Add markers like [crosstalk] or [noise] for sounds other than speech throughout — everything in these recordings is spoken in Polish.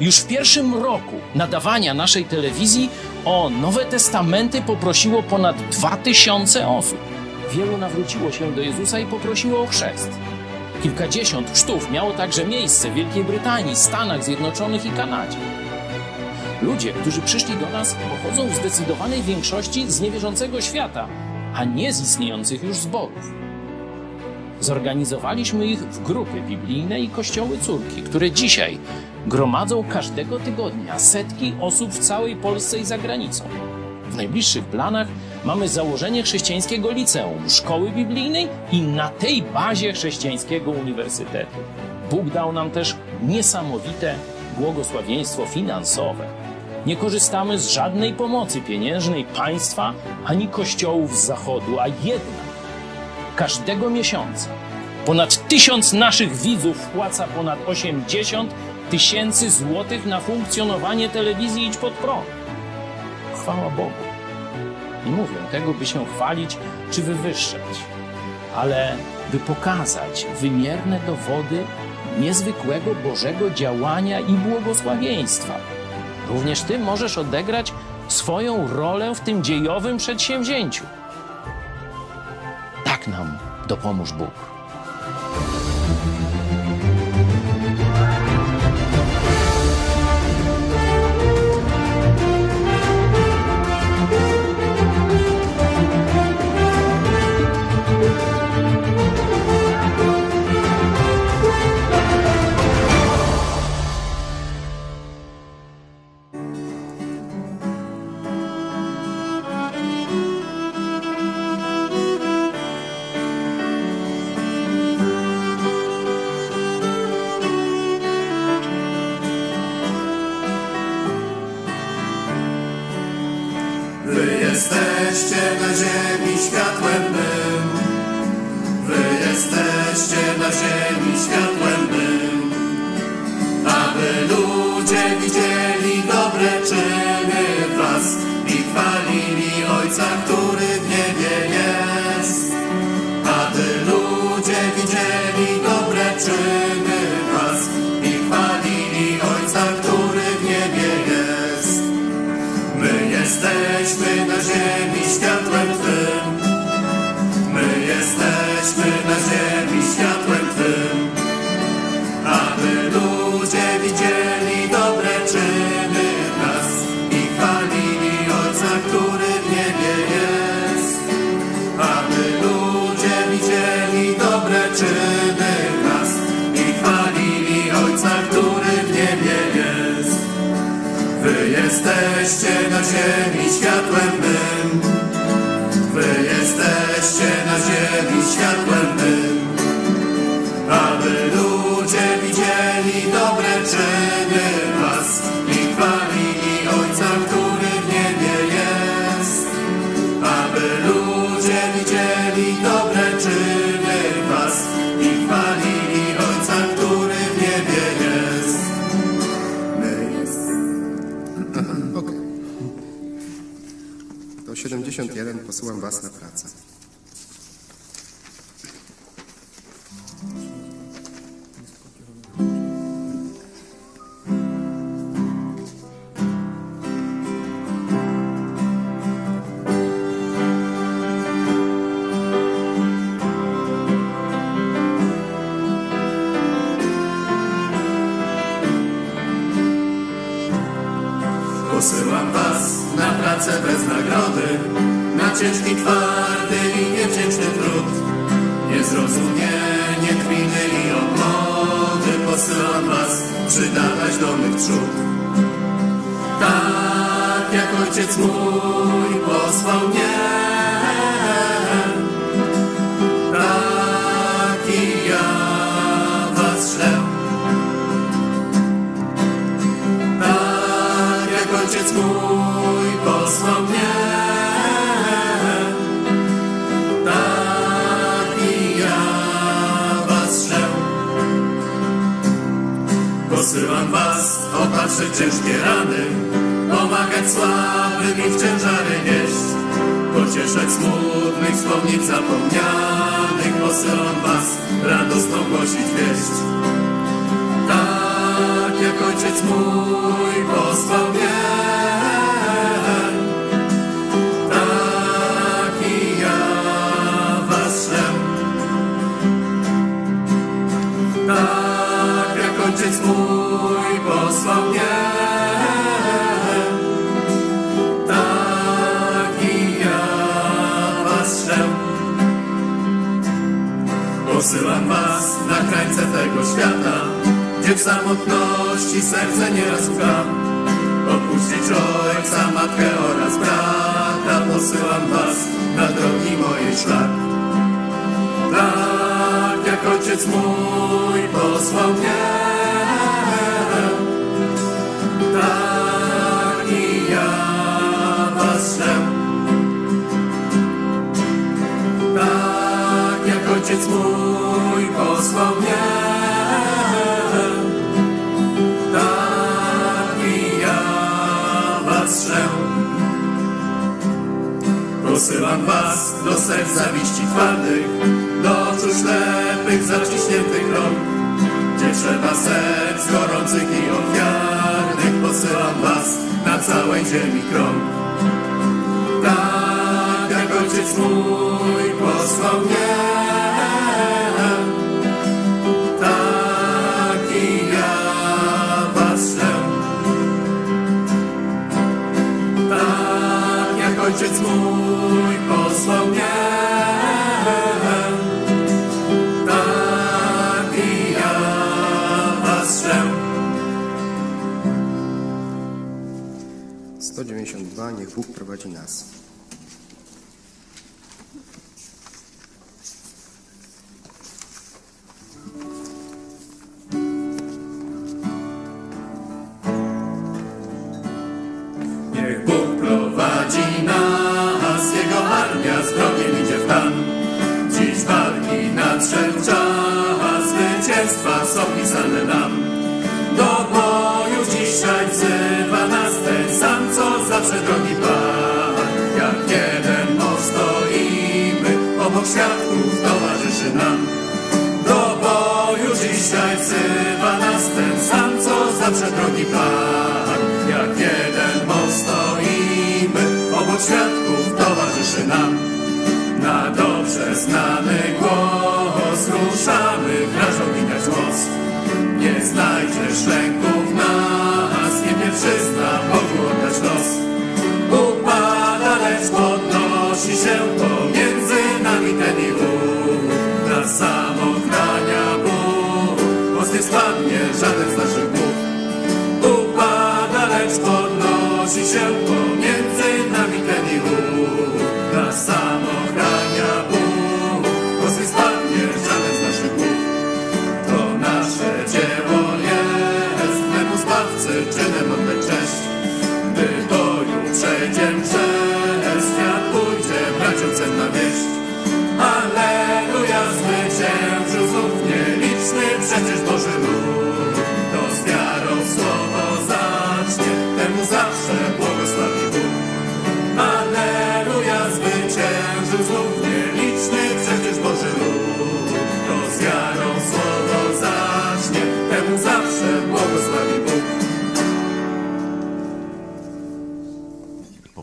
Już w pierwszym roku nadawania naszej telewizji o Nowe Testamenty poprosiło ponad 2000 osób. Wielu nawróciło się do Jezusa i poprosiło o chrzest. Kilkadziesiąt chrztów miało także miejsce w Wielkiej Brytanii, Stanach Zjednoczonych i Kanadzie. Ludzie, którzy przyszli do nas, pochodzą w zdecydowanej większości z niewierzącego świata, a nie z istniejących już zborów. Zorganizowaliśmy ich w grupy biblijne i kościoły córki, które dzisiaj gromadzą każdego tygodnia setki osób w całej Polsce i za granicą. W najbliższych planach mamy założenie chrześcijańskiego liceum, szkoły biblijnej i na tej bazie chrześcijańskiego uniwersytetu. Bóg dał nam też niesamowite błogosławieństwo finansowe. Nie korzystamy z żadnej pomocy pieniężnej państwa ani kościołów z zachodu, a jednak każdego miesiąca ponad tysiąc naszych widzów wpłaca ponad 80 tysięcy złotych na funkcjonowanie telewizji Idź Pod Prąd. Chwała Bogu. Nie mówię tego, by się chwalić czy wywyższać, ale by pokazać wymierne dowody niezwykłego Bożego działania i błogosławieństwa. Również Ty możesz odegrać swoją rolę w tym dziejowym przedsięwzięciu. Tak nam dopomóż Bóg. Jesteśmy na ziemi światłem 71 posyłam Was na pracę. Posyłam was na pracę bez nagrody, na ciężki, twardy i niewdzięczny trud. Niezrozumienie, kpiny i obmody posyłam was przydawać do mych trzód. Tak jak ojciec mój Posyłam was opatrzyć ciężkie rany, pomagać słabym i w ciężary nieść, pocieszać smutnych, wspomnieć zapomnianych. Posyłam was radosną głosić wieść. Tak jak ojciec mój posłał mnie, ojciec mój posłał mnie, tak ja was szlę. Posyłam was na krańce tego świata, gdzie w samotności serce nieraz łka. Opuścić ojca, matkę oraz brata, posyłam was na drogi mojej szlak. Tak jak ojciec mój posłał mnie, ojciec mój posłał mnie, tak i ja was szlę. Posyłam was do serc zawiści twardych, do oczu ślepych, zaciśniętych rąk, gdzie trzeba serc gorących i ofiarnych. Posyłam was na całej ziemi krąg. Tak jak ojciec mój posłał mnie, tak i ja was szlę. Tak jak ojciec mój posłał mnie, 192. Niech Bóg prowadzi nas. Niech Bóg prowadzi nas, Jego armia z zawsze drogi Pan. Jak jeden mąż stoimy, obok świadków towarzyszy nam. Do boju dzisiaj wzywa nas ten sam, co zawsze drogi Pan. Jak jeden mąż stoimy, obok świadków towarzyszy nam. Na dobrze znany głos ruszamy, wrażą widać moc. Nie znajdziesz lęków nas, nie przyzna Bogu oddać los. Podnosi się pomiędzy nami ten i ów. Na samochrania Bóg, most nie spadnie żaden z naszych głów. Upada, lecz podnosi się pomiędzy nami ten i ów.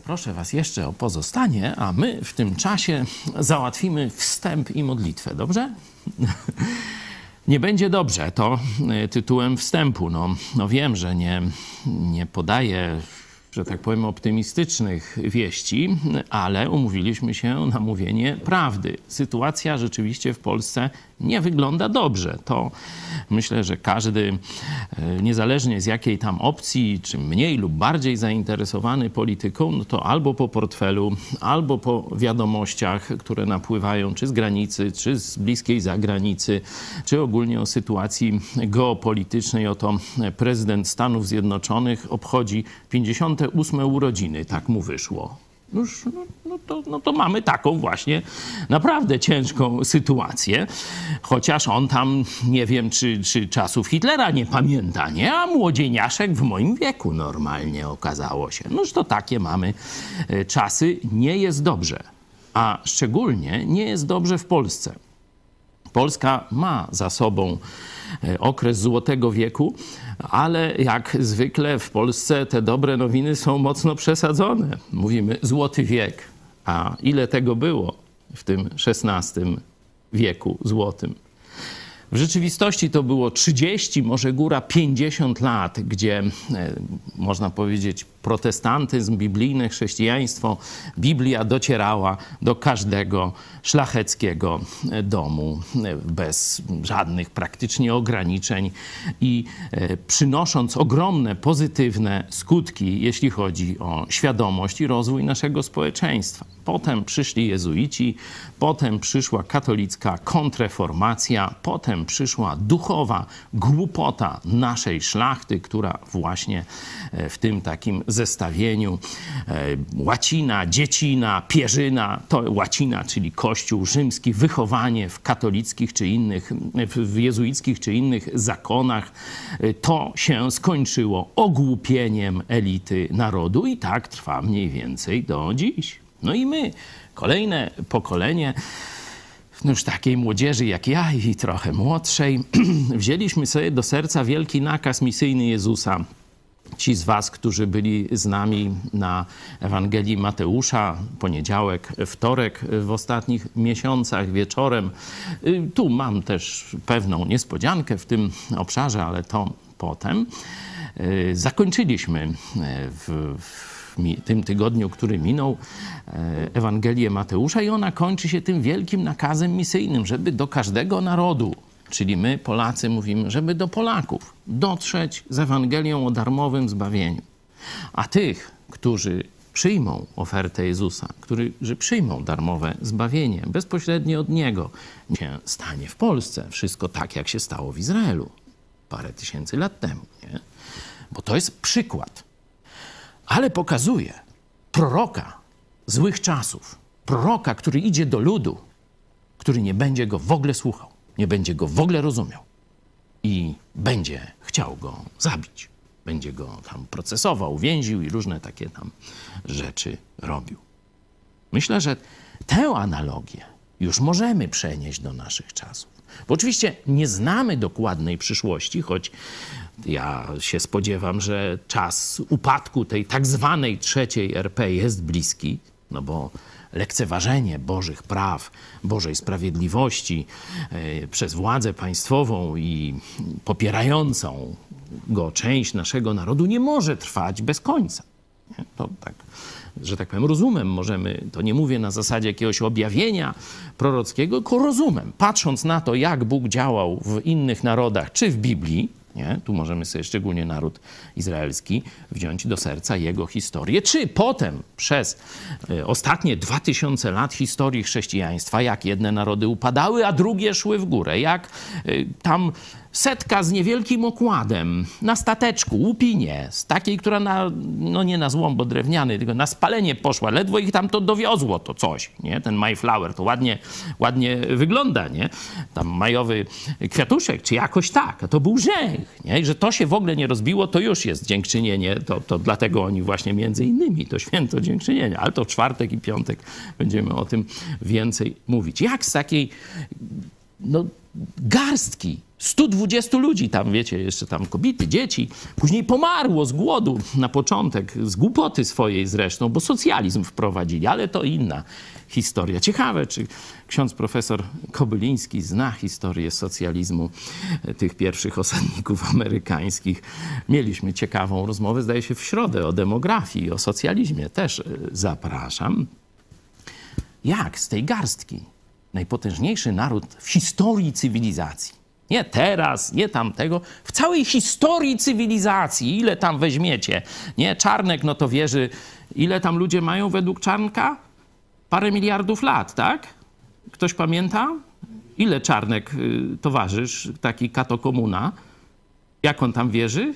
Poproszę Was jeszcze o pozostanie, a my w tym czasie załatwimy wstęp i modlitwę, dobrze? [laughs] Nie będzie dobrze, to tytułem wstępu. No, no wiem, że nie, nie podaję, że tak powiem, optymistycznych wieści, ale umówiliśmy się na mówienie prawdy. Sytuacja rzeczywiście w Polsce nie wygląda dobrze. To myślę, że każdy, e, niezależnie z jakiej tam opcji, czy mniej lub bardziej zainteresowany polityką, no to albo po portfelu, albo po wiadomościach, które napływają czy z granicy, czy z bliskiej zagranicy, czy ogólnie o sytuacji geopolitycznej. Oto prezydent Stanów Zjednoczonych obchodzi 58 urodziny, tak mu wyszło. Noż, no, no, to, no to mamy taką właśnie naprawdę ciężką sytuację. Chociaż on tam, nie wiem, czy, czy czasów Hitlera nie pamięta, nie? A młodzieniaszek w moim wieku normalnie okazało się. Noż to takie mamy e, czasy. Nie jest dobrze. A szczególnie nie jest dobrze w Polsce. Polska ma za sobą e, okres złotego wieku, ale jak zwykle w Polsce te dobre nowiny są mocno przesadzone. Mówimy złoty wiek. A ile tego było w tym XVI wieku złotym? W rzeczywistości to było 30, może góra 50 lat, gdzie e, można powiedzieć protestantyzm, biblijne chrześcijaństwo, Biblia docierała do każdego szlacheckiego e, domu e, bez żadnych praktycznie ograniczeń i przynosząc ogromne pozytywne skutki, jeśli chodzi o świadomość i rozwój naszego społeczeństwa. Potem przyszli jezuici, potem przyszła katolicka kontreformacja, potem przyszła duchowa głupota naszej szlachty, która właśnie w tym takim zestawieniu e, łacina, dziecina, pierzyna, to łacina, czyli kościół rzymski, wychowanie w katolickich czy innych, w jezuickich czy innych zakonach, e, to się skończyło ogłupieniem elity narodu i tak trwa mniej więcej do dziś. No i my, kolejne pokolenie, już takiej młodzieży jak ja i trochę młodszej, [clears throat] wzięliśmy sobie do serca wielki nakaz misyjny Jezusa. Ci z Was, którzy byli z nami na Ewangelii Mateusza, poniedziałek, wtorek w ostatnich miesiącach, wieczorem. Y, tu mam też pewną niespodziankę w tym obszarze, ale to potem. Y, zakończyliśmy y, w, tym tygodniu, który minął, Ewangelię Mateusza i ona kończy się tym wielkim nakazem misyjnym, żeby do każdego narodu, czyli my, Polacy, mówimy, żeby do Polaków dotrzeć z Ewangelią o darmowym zbawieniu. A tych, którzy przyjmą ofertę Jezusa, którzy przyjmą darmowe zbawienie bezpośrednio od Niego, się stanie w Polsce. Wszystko tak, jak się stało w Izraelu parę tysięcy lat temu. Nie? Bo to jest przykład. Ale pokazuje proroka złych czasów, proroka, który idzie do ludu, który nie będzie go w ogóle słuchał nie będzie go w ogóle rozumiał i będzie chciał go zabić. Będzie go tam procesował, więził i różne takie tam rzeczy robił. Myślę, że tę analogię już możemy przenieść do naszych czasów. Bo oczywiście nie znamy dokładnej przyszłości, choć ja się spodziewam, że czas upadku tej tak zwanej trzeciej RP jest bliski, no bo lekceważenie Bożych praw, Bożej sprawiedliwości e, przez władzę państwową i popierającą go część naszego narodu nie może trwać bez końca. To tak, że tak powiem, rozumem możemy, to nie mówię na zasadzie jakiegoś objawienia prorockiego, tylko rozumem. Patrząc na to, jak Bóg działał w innych narodach, czy w Biblii, nie? Tu możemy sobie szczególnie naród izraelski wziąć do serca jego historię, czy potem przez e, ostatnie dwa tysiące lat historii chrześcijaństwa, jak jedne narody upadały, a drugie szły w górę, jak e, tam setka z niewielkim okładem na stateczku, łupinie, z takiej, która na, no nie na złom, bo drewniany, tylko na spalenie poszła, ledwo ich tam to dowiozło, to coś, nie? Ten Mayflower, to ładnie, ładnie wygląda, nie? Tam majowy kwiatuszek, czy jakoś tak, a to był rzęch, nie? I że to się w ogóle nie rozbiło, to już jest dziękczynienie, to, to dlatego oni właśnie między innymi, to święto dziękczynienia, ale to czwartek i piątek będziemy o tym więcej mówić. Jak z takiej, no, garstki 120 ludzi tam, wiecie, jeszcze tam kobiety, dzieci. Później pomarło z głodu na początek, z głupoty swojej zresztą, bo socjalizm wprowadzili, ale to inna historia. Ciekawe, czy ksiądz profesor Kobyliński zna historię socjalizmu tych pierwszych osadników [laughs] amerykańskich. Mieliśmy ciekawą rozmowę, zdaje się, w środę o demografii, o socjalizmie. Też e, zapraszam. Jak z tej garstki najpotężniejszy naród w historii cywilizacji. Nie teraz, nie tamtego, w całej historii cywilizacji, ile tam weźmiecie. Nie, Czarnek no to wierzy, ile tam ludzie mają według Czarnka? Parę miliardów lat, tak? Ktoś pamięta? Ile Czarnek y, towarzysz, taki katokomuna? Jak on tam wierzy?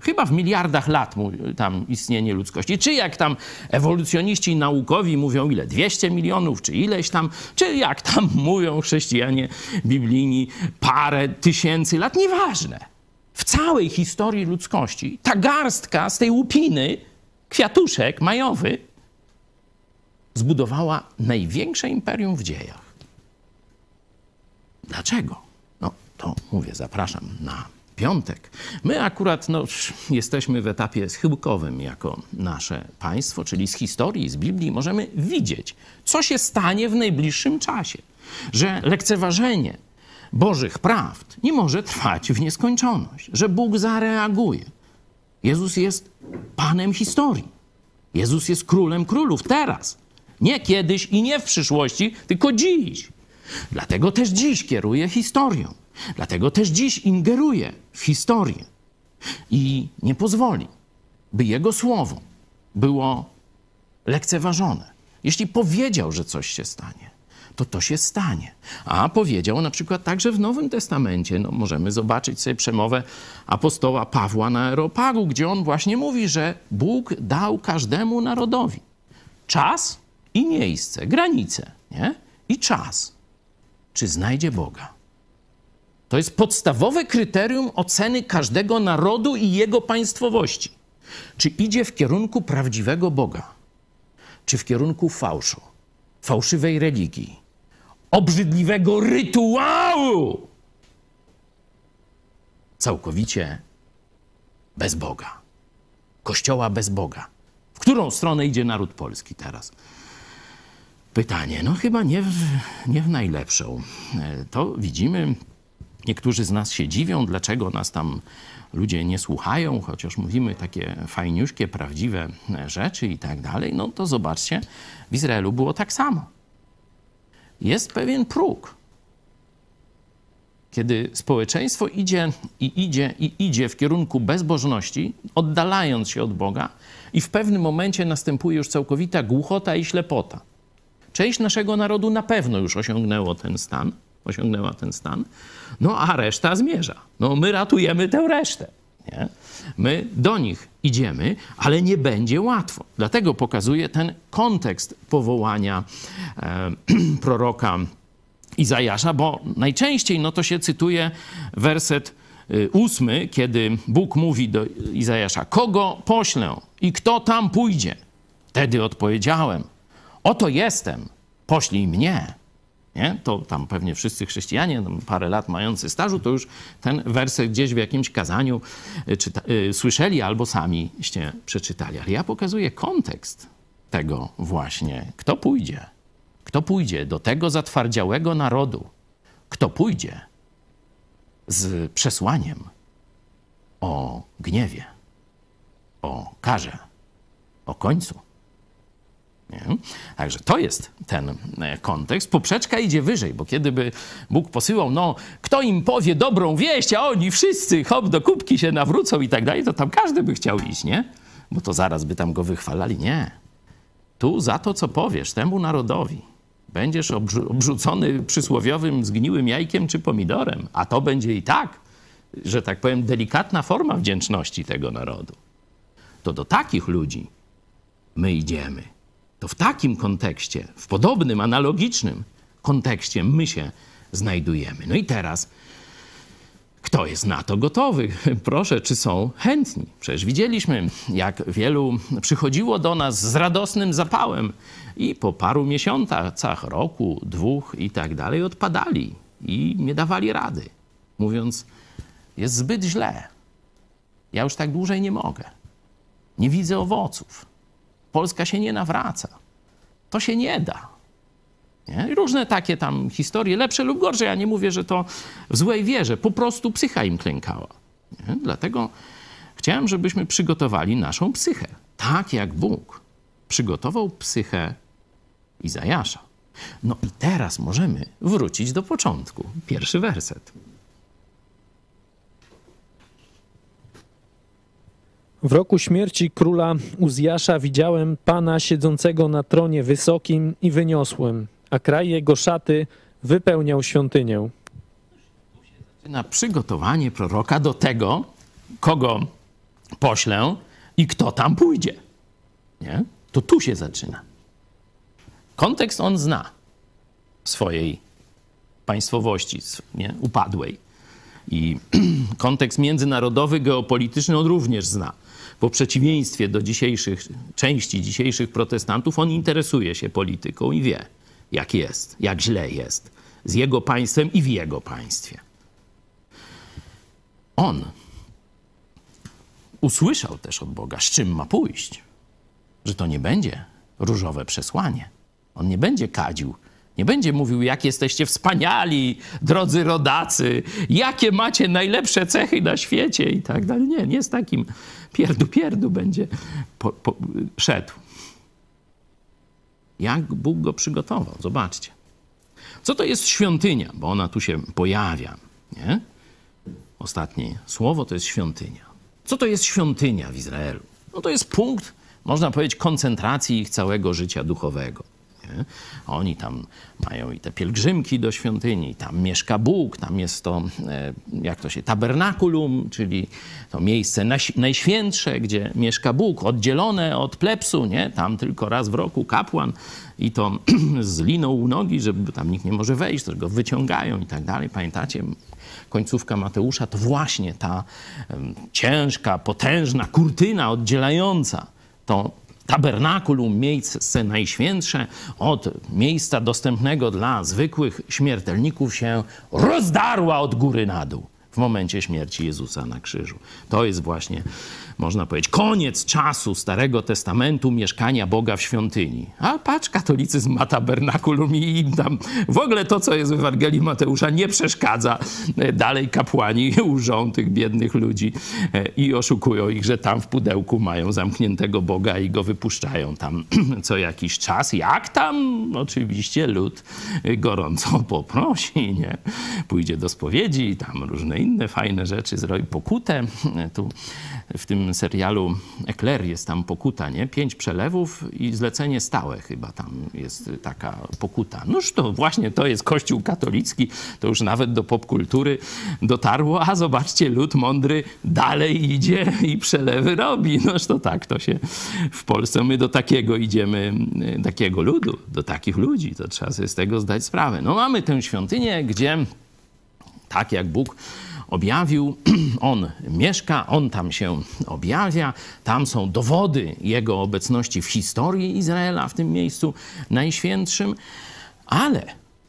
Chyba w miliardach lat mu tam istnienie ludzkości. Czy jak tam ewolucjoniści naukowi mówią ile? 200 milionów, czy ileś tam, czy jak tam [laughs] mówią chrześcijanie biblijni parę tysięcy lat, nieważne. W całej historii ludzkości ta garstka z tej łupiny, kwiatuszek majowy, zbudowała największe imperium w dziejach. Dlaczego? No to mówię, zapraszam na piątek. My akurat no, jesteśmy w etapie schyłkowym jako nasze państwo, czyli z historii, z Biblii możemy widzieć, co się stanie w najbliższym czasie. Że lekceważenie Bożych prawd nie może trwać w nieskończoność, że Bóg zareaguje. Jezus jest Panem historii. Jezus jest królem królów teraz. Nie kiedyś i nie w przyszłości, tylko dziś. Dlatego też dziś kieruje historią. Dlatego też dziś ingeruje w historię i nie pozwoli, by jego słowo było lekceważone. Jeśli powiedział, że coś się stanie, to to się stanie. A powiedział na przykład także w Nowym Testamencie, no możemy zobaczyć sobie przemowę apostoła Pawła na Aeropagu, gdzie on właśnie mówi, że Bóg dał każdemu narodowi czas i miejsce, granice, nie? I czas. Czy znajdzie Boga? To jest podstawowe kryterium oceny każdego narodu i jego państwowości. Czy idzie w kierunku prawdziwego Boga, czy w kierunku fałszu, fałszywej religii, obrzydliwego rytuału, całkowicie bez Boga, kościoła bez Boga. W którą stronę idzie naród polski teraz? Pytanie, no chyba nie w, nie w najlepszą. E, to widzimy Niektórzy z nas się dziwią, dlaczego nas tam ludzie nie słuchają, chociaż mówimy takie fajniuszkie, prawdziwe rzeczy i tak dalej. No to zobaczcie, w Izraelu było tak samo. Jest pewien próg. Kiedy społeczeństwo idzie i idzie i idzie w kierunku bezbożności, oddalając się od Boga, i w pewnym momencie następuje już całkowita głuchota i ślepota. Część naszego narodu na pewno już osiągnęło ten stan osiągnęła ten stan, no a reszta zmierza. No my ratujemy tę resztę. Nie? My do nich idziemy, ale nie będzie łatwo. Dlatego pokazuje ten kontekst powołania e, [clears throat] proroka Izajasza, bo najczęściej no to się cytuje werset y, ósmy, kiedy Bóg mówi do Izajasza, kogo poślę i kto tam pójdzie? Wtedy odpowiedziałem, oto jestem, poślij mnie nie? to tam pewnie wszyscy chrześcijanie, parę lat mający stażu, to już ten werset gdzieś w jakimś kazaniu y, czyta, y, słyszeli albo samiście przeczytali. Ale ja pokazuję kontekst tego właśnie. Kto pójdzie? Kto pójdzie do tego zatwardziałego narodu? Kto pójdzie z przesłaniem o gniewie, o karze, o końcu? Nie? Także to jest ten e, kontekst. Poprzeczka idzie wyżej, bo kiedyby Bóg posyłał, no, kto im powie dobrą wieść, a oni wszyscy hop do kubki się nawrócą i tak dalej, to tam każdy by chciał iść, nie? Bo to zaraz by tam go wychwalali. Nie. Tu za to, co powiesz temu narodowi, będziesz obrzucony przysłowiowym zgniłym jajkiem czy pomidorem, a to będzie i tak, że tak powiem, delikatna forma wdzięczności tego narodu. To do takich ludzi my idziemy to w takim kontekście, w podobnym, analogicznym kontekście my się znajdujemy. No i teraz, kto jest na to gotowy? [laughs] Proszę, czy są chętni? Przecież widzieliśmy, jak wielu przychodziło do nas z radosnym zapałem i po paru miesiącach, roku, dwóch i tak dalej odpadali i nie dawali rady, mówiąc, jest zbyt źle. Ja już tak dłużej nie mogę. Nie widzę owoców. Polska się nie nawraca. To się nie da. Nie? Różne takie tam historie, lepsze lub gorsze. Ja nie mówię, że to w złej wierze. Po prostu psycha im klękała. Nie? Dlatego chciałem, żebyśmy przygotowali naszą psychę. Tak jak Bóg przygotował psychę Izajasza. No i teraz możemy wrócić do początku. Pierwszy werset. W roku śmierci króla Uzjasza widziałem Pana siedzącego na tronie wysokim i wyniosłym, a kraj jego szaty wypełniał świątynię. Na przygotowanie proroka do tego, kogo poślę i kto tam pójdzie. Nie? To tu się zaczyna. Kontekst on zna swojej państwowości, nie? upadłej. I [clears throat] kontekst międzynarodowy, geopolityczny on również zna. Po przeciwieństwie do dzisiejszych, części dzisiejszych protestantów, on interesuje się polityką i wie, jak jest, jak źle jest z jego państwem i w jego państwie. On usłyszał też od Boga, z czym ma pójść, że to nie będzie różowe przesłanie. On nie będzie kadził nie będzie mówił, jak jesteście wspaniali, drodzy rodacy, jakie macie najlepsze cechy na świecie i tak dalej. Nie, nie z takim pierdu pierdu będzie po, po, szedł. Jak Bóg go przygotował? Zobaczcie. Co to jest świątynia? Bo ona tu się pojawia. Nie? Ostatnie słowo to jest świątynia. Co to jest świątynia w Izraelu? No to jest punkt, można powiedzieć, koncentracji ich całego życia duchowego. Nie? Oni tam mają i te pielgrzymki do świątyni, tam mieszka Bóg, tam jest to, e, jak to się, tabernakulum, czyli to miejsce najświętsze, gdzie mieszka Bóg, oddzielone od plepsu, nie? Tam tylko raz w roku kapłan i to [clears throat] z liną u nogi, żeby tam nikt nie może wejść, to go wyciągają i tak dalej. Pamiętacie, końcówka Mateusza to właśnie ta ciężka, potężna kurtyna oddzielająca to tabernakulum, miejsce najświętsze, od miejsca dostępnego dla zwykłych śmiertelników się rozdarła od góry na dół w momencie śmierci Jezusa na krzyżu. To jest właśnie można powiedzieć, koniec czasu Starego Testamentu mieszkania Boga w świątyni. A patrz, katolicyzm ma tabernakulum i im tam w ogóle to, co jest w Ewangelii Mateusza, nie przeszkadza. Dalej kapłani [laughs] łżą tych biednych ludzi e, i oszukują ich, że tam w pudełku mają zamkniętego Boga i go wypuszczają tam [clears throat] co jakiś czas. Jak tam? Oczywiście lud gorąco poprosi, nie? Pójdzie do spowiedzi i tam różne inne fajne rzeczy zrobi pokutę. Tu w tym serialu Ekler jest tam pokuta, nie? Pięć przelewów i zlecenie stałe chyba tam jest taka pokuta. Noż to właśnie to jest Kościół katolicki, to już nawet do popkultury dotarło, a zobaczcie, lud mądry dalej idzie i przelewy robi. Noż to tak, to się w Polsce, my do takiego idziemy, takiego ludu, do takich ludzi, to trzeba sobie z tego zdać sprawę. No mamy tę świątynię, gdzie tak jak Bóg objawił, [clears throat] on mieszka, on tam się objawia, tam są dowody jego obecności w historii Izraela, w tym miejscu najświętszym, ale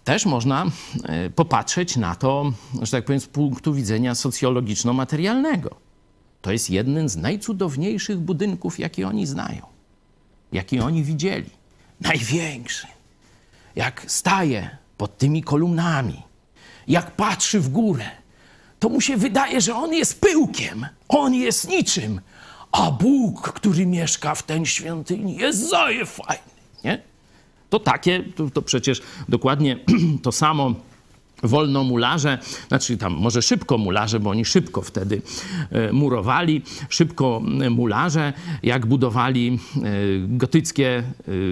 też można e, popatrzeć na to, że tak powiem, z punktu widzenia socjologiczno-materialnego. To jest jeden z najcudowniejszych budynków, jakie oni znają, jaki oni widzieli. Największy. Jak staje pod tymi kolumnami, jak patrzy w górę, to mu się wydaje, że on jest pyłkiem, on jest niczym, a Bóg, który mieszka w tej świątyni, jest zaje fajny, nie? To takie, to, to przecież dokładnie [clears throat] to samo wolno mularze, znaczy tam może szybko mularze, bo oni szybko wtedy e, murowali, szybko e, mularze, jak budowali e, gotyckie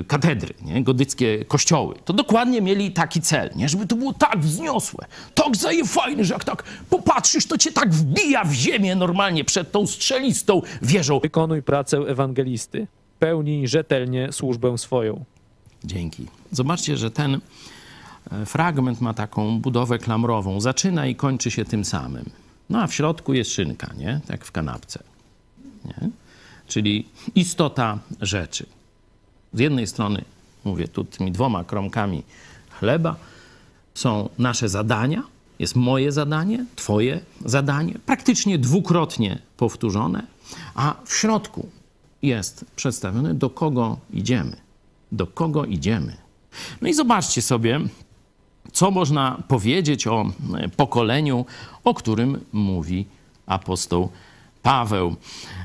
katedry, nie? gotyckie kościoły. To dokładnie mieli taki cel, nie? żeby to było tak wzniosłe, tak zaje fajne, że jak tak popatrzysz, to cię tak wbija w ziemię normalnie przed tą strzelistą wieżą. Wykonuj pracę ewangelisty, pełnij rzetelnie służbę swoją. Dzięki. Zobaczcie, że ten fragment ma taką budowę klamrową. Zaczyna i kończy się tym samym. No a w środku jest szynka, nie? Tak w kanapce. Nie? Czyli istota rzeczy. Z jednej strony, mówię tu tymi dwoma kromkami chleba, są nasze zadania, jest moje zadanie, Twoje zadanie, praktycznie dwukrotnie powtórzone, a w środku jest przedstawione, do kogo idziemy. Do kogo idziemy. No i zobaczcie sobie, co można powiedzieć o e, pokoleniu, o którym mówi apostoł Paweł.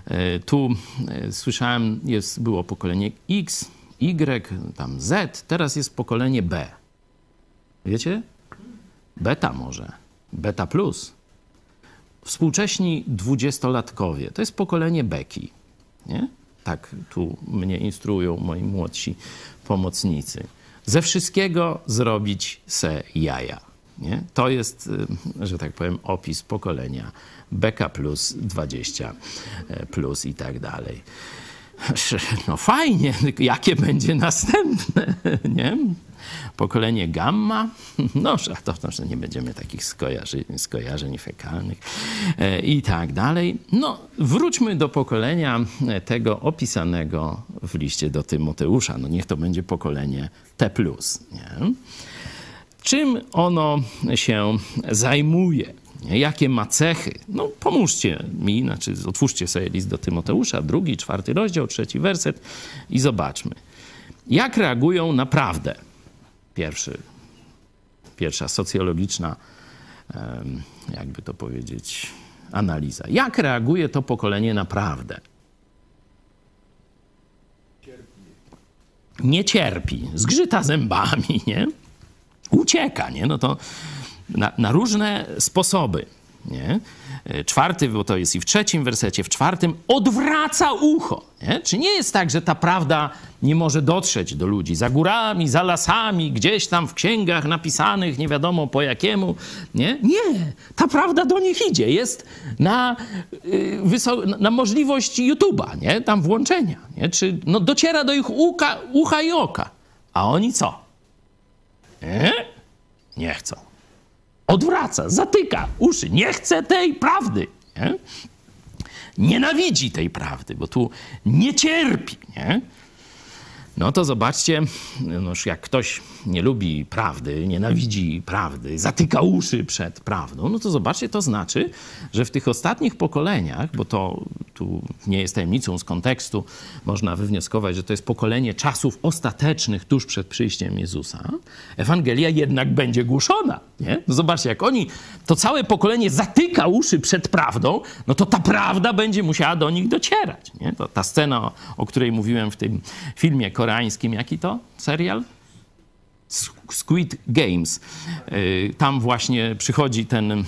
E, tu e, słyszałem, jest, było pokolenie X, Y, tam Z, teraz jest pokolenie B. Wiecie? Beta może. Beta plus. Współcześni dwudziestolatkowie. To jest pokolenie beki. Nie? Tak tu mnie instruują moi młodsi pomocnicy. Ze wszystkiego zrobić se jaja. Nie? To jest, y, że tak powiem, opis pokolenia beka plus 20 e, plus i tak dalej. [laughs] No fajnie, jakie będzie następne, [laughs] nie? Pokolenie gamma, [laughs] no to, to nie będziemy takich skojarzeń, skojarzeń fekalnych e, i tak dalej. No wróćmy do pokolenia tego opisanego w liście do Tymoteusza. No niech to będzie pokolenie T+, nie? Czym ono się zajmuje? Jakie ma cechy? No pomóżcie mi, znaczy otwórzcie sobie list do Tymoteusza, drugi, czwarty rozdział, trzeci werset i zobaczmy. Jak reagują na prawdę? Pierwszy, pierwsza socjologiczna, jakby to powiedzieć, analiza. Jak reaguje to pokolenie na prawdę? Nie cierpi, zgrzyta zębami, nie? Ucieka, nie? No to na, na różne sposoby. Nie? Czwarty, bo to jest i w trzecim wersecie, w czwartym, odwraca ucho. Nie? Czy nie jest tak, że ta prawda nie może dotrzeć do ludzi za górami, za lasami, gdzieś tam w księgach napisanych, nie wiadomo po jakiemu? Nie, nie. ta prawda do nich idzie. Jest na, yy, na możliwość YouTube'a, nie? tam włączenia. Nie? Czy no, dociera do ich ucha, ucha i oka. A oni co? Nie? Nie chcą odwraca, zatyka uszy, nie chce tej prawdy. Nie? Nienawidzi tej prawdy, bo tu nie cierpi. Nie? No to zobaczcie, no jak ktoś nie lubi prawdy, nienawidzi prawdy, zatyka uszy przed prawdą, no to zobaczcie, to znaczy, że w tych ostatnich pokoleniach, bo to tu nie jest tajemnicą z kontekstu, można wywnioskować, że to jest pokolenie czasów ostatecznych tuż przed przyjściem Jezusa, Ewangelia jednak będzie głoszona. Nie? No zobaczcie, jak oni, to całe pokolenie zatyka uszy przed prawdą, no to ta prawda będzie musiała do nich docierać. Nie? To ta scena, o której mówiłem w tym filmie koreańskim, jaki to serial? Squid Games. Y, tam właśnie przychodzi ten, y,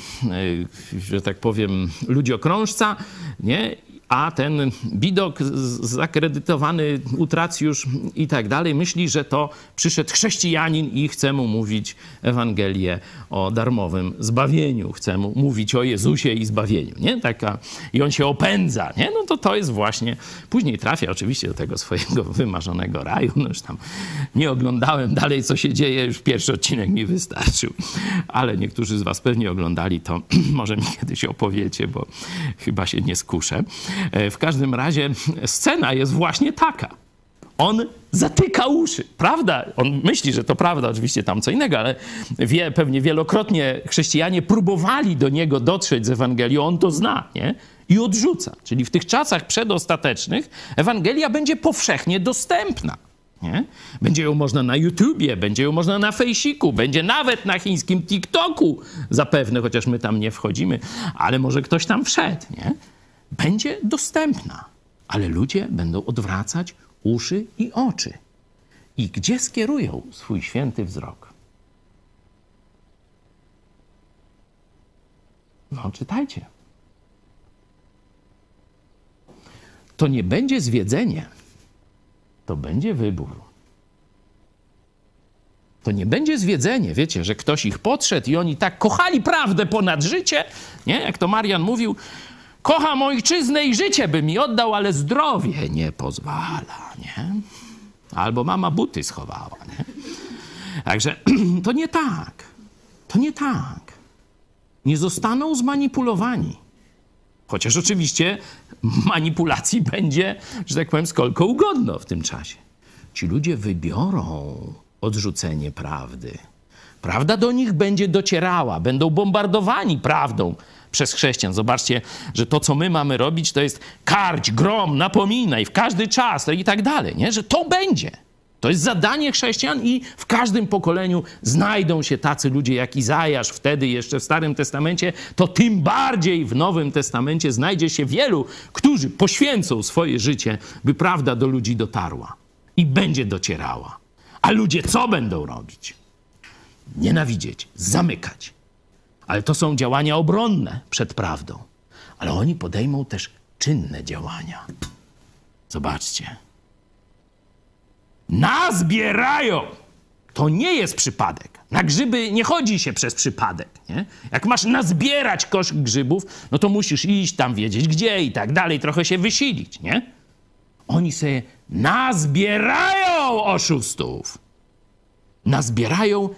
że tak powiem, ludziokrążca, nie? A ten bidok zakredytowany utracjusz i tak dalej myśli, że to przyszedł chrześcijanin i chce mu mówić Ewangelię o darmowym zbawieniu, chce mu mówić o Jezusie i zbawieniu, nie? Taka, I on się opędza, nie? No to to jest właśnie, później trafia oczywiście do tego swojego wymarzonego raju, no już tam nie oglądałem dalej, co się dzieje, już pierwszy odcinek mi wystarczył, ale niektórzy z was pewnie oglądali, to [clears throat] może mi kiedyś opowiecie, bo chyba się nie skuszę. E, w każdym razie scena jest właśnie taka. On zatyka uszy, prawda? On myśli, że to prawda, oczywiście tam co innego, ale wie, pewnie wielokrotnie chrześcijanie próbowali do niego dotrzeć z Ewangelią, on to zna, nie? I odrzuca. Czyli w tych czasach przedostatecznych Ewangelia będzie powszechnie dostępna. Nie? Będzie ją można na YouTubie, będzie ją można na Fejsiku, będzie nawet na chińskim TikToku zapewne, chociaż my tam nie wchodzimy, ale może ktoś tam wszedł, nie? Będzie dostępna, ale ludzie będą odwracać uszy i oczy. I gdzie skierują swój święty wzrok? No, czytajcie. To nie będzie zwiedzenie, to będzie wybór. To nie będzie zwiedzenie, wiecie, że ktoś ich podszedł i oni tak kochali prawdę ponad życie, nie? Jak to Marian mówił, Kocham ojczyznę i życie by mi oddał, ale zdrowie nie pozwala, nie? Albo mama buty schowała, nie? Także [clears throat] to nie tak. To nie tak. Nie zostaną zmanipulowani. Chociaż oczywiście manipulacji [laughs] będzie, że tak powiem, skolko ugodno w tym czasie. Ci ludzie wybiorą odrzucenie prawdy. Prawda do nich będzie docierała, będą bombardowani prawdą, przez chrześcijan. Zobaczcie, że to, co my mamy robić, to jest karć, grom, napominaj w każdy czas i tak dalej, nie? że to będzie. To jest zadanie chrześcijan i w każdym pokoleniu znajdą się tacy ludzie jak Izajasz, wtedy jeszcze w Starym Testamencie, to tym bardziej w Nowym Testamencie znajdzie się wielu, którzy poświęcą swoje życie, by prawda do ludzi dotarła i będzie docierała. A ludzie co będą robić? nienawidzieć, zamykać. Ale to są działania obronne przed prawdą. Ale oni podejmą też czynne działania. Zobaczcie. Nazbierają! To nie jest przypadek. Na grzyby nie chodzi się przez przypadek. Nie? Jak masz nazbierać kosz grzybów, no to musisz iść tam, wiedzieć gdzie i tak dalej, trochę się wysilić, nie? Oni sobie nazbierają oszustów. Nazbierają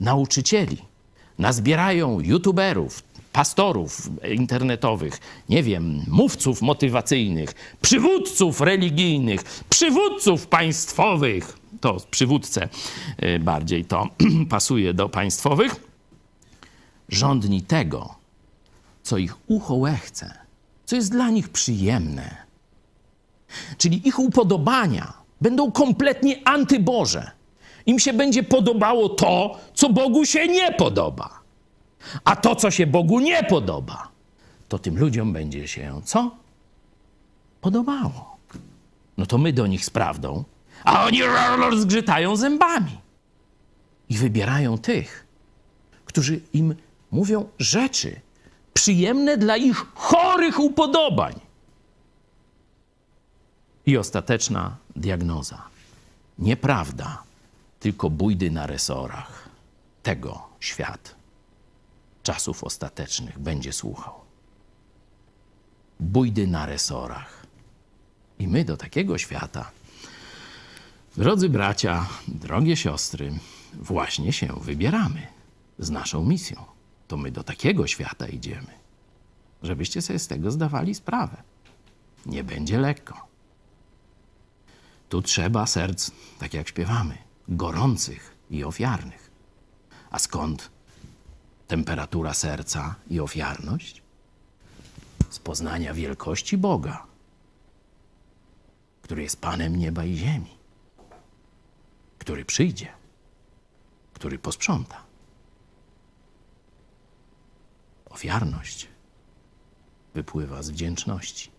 nauczycieli. Nazbierają youtuberów, pastorów internetowych, nie wiem, mówców motywacyjnych, przywódców religijnych, przywódców państwowych. To przywódcę y, bardziej to [clears throat] pasuje do państwowych. Żądni tego, co ich ucho łechce, co jest dla nich przyjemne. Czyli ich upodobania będą kompletnie antyboże. Im się będzie podobało to, co Bogu się nie podoba. A to, co się Bogu nie podoba, to tym ludziom będzie się co? Podobało. No to my do nich z prawdą, a oni zgrzytają zębami. I wybierają tych, którzy im mówią rzeczy przyjemne dla ich chorych upodobań. I ostateczna diagnoza. Nieprawda, tylko bójdy na resorach. Tego świat czasów ostatecznych będzie słuchał. Bójdy na resorach. I my do takiego świata, drodzy bracia, drogie siostry, właśnie się wybieramy z naszą misją. To my do takiego świata idziemy, żebyście sobie z tego zdawali sprawę. Nie będzie lekko. Tu trzeba serc, tak jak śpiewamy, gorących i ofiarnych. A skąd temperatura serca i ofiarność? Z poznania wielkości Boga, który jest Panem nieba i ziemi, który przyjdzie, który posprząta. Ofiarność wypływa z wdzięczności,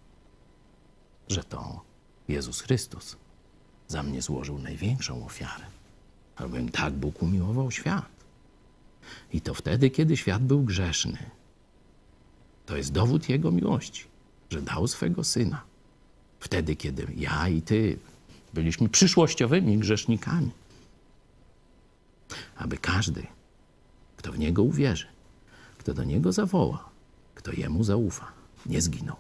że to Jezus Chrystus za mnie złożył największą ofiarę. Albowiem tak Bóg umiłował świat. I to wtedy, kiedy świat był grzeszny. To jest dowód Jego miłości, że dał swego Syna. Wtedy, kiedy ja i Ty byliśmy przyszłościowymi grzesznikami. Aby każdy, kto w Niego uwierzy, kto do Niego zawoła, kto Jemu zaufa, nie zginął,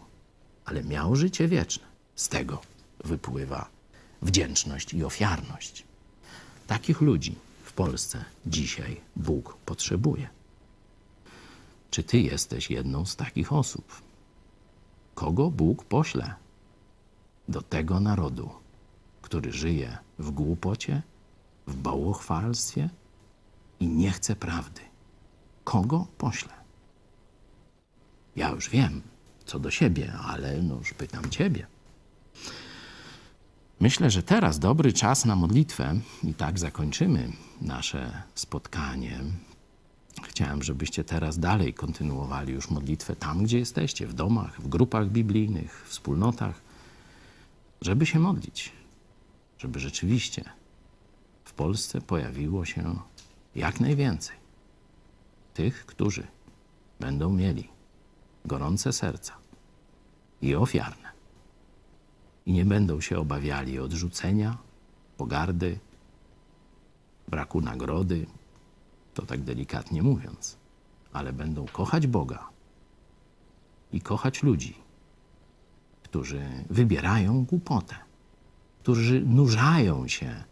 ale miał życie wieczne. Z tego wypływa wdzięczność i ofiarność. Takich ludzi w Polsce dzisiaj Bóg potrzebuje. Czy ty jesteś jedną z takich osób? Kogo Bóg pośle do tego narodu, który żyje w głupocie, w bałwochwalstwie i nie chce prawdy? Kogo pośle? Ja już wiem co do siebie, ale no już pytam ciebie. Myślę, że teraz dobry czas na modlitwę i tak zakończymy nasze spotkanie. Chciałem, żebyście teraz dalej kontynuowali już modlitwę tam, gdzie jesteście, w domach, w grupach biblijnych, w wspólnotach, żeby się modlić, żeby rzeczywiście w Polsce pojawiło się jak najwięcej tych, którzy będą mieli gorące serca i ofiarne i nie będą się obawiali odrzucenia, pogardy, braku nagrody, to tak delikatnie mówiąc, ale będą kochać Boga i kochać ludzi, którzy wybierają głupotę, którzy nurzają się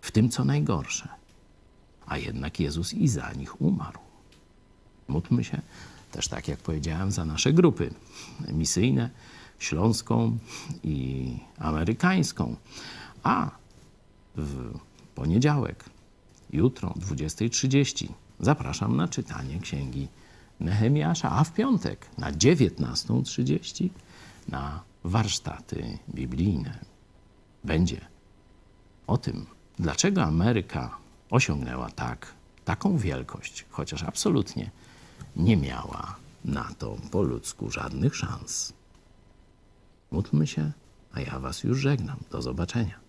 w tym, co najgorsze, a jednak Jezus i za nich umarł. Módlmy się też, tak jak powiedziałem, za nasze grupy misyjne śląską i amerykańską. A w poniedziałek, jutro, 20.30 zapraszam na czytanie księgi Nehemiasza, a w piątek na 19.30 na warsztaty biblijne. Będzie o tym, dlaczego Ameryka osiągnęła tak, taką wielkość, chociaż absolutnie nie miała na to po ludzku żadnych szans. Módlmy się, a ja Was już żegnam. Do zobaczenia.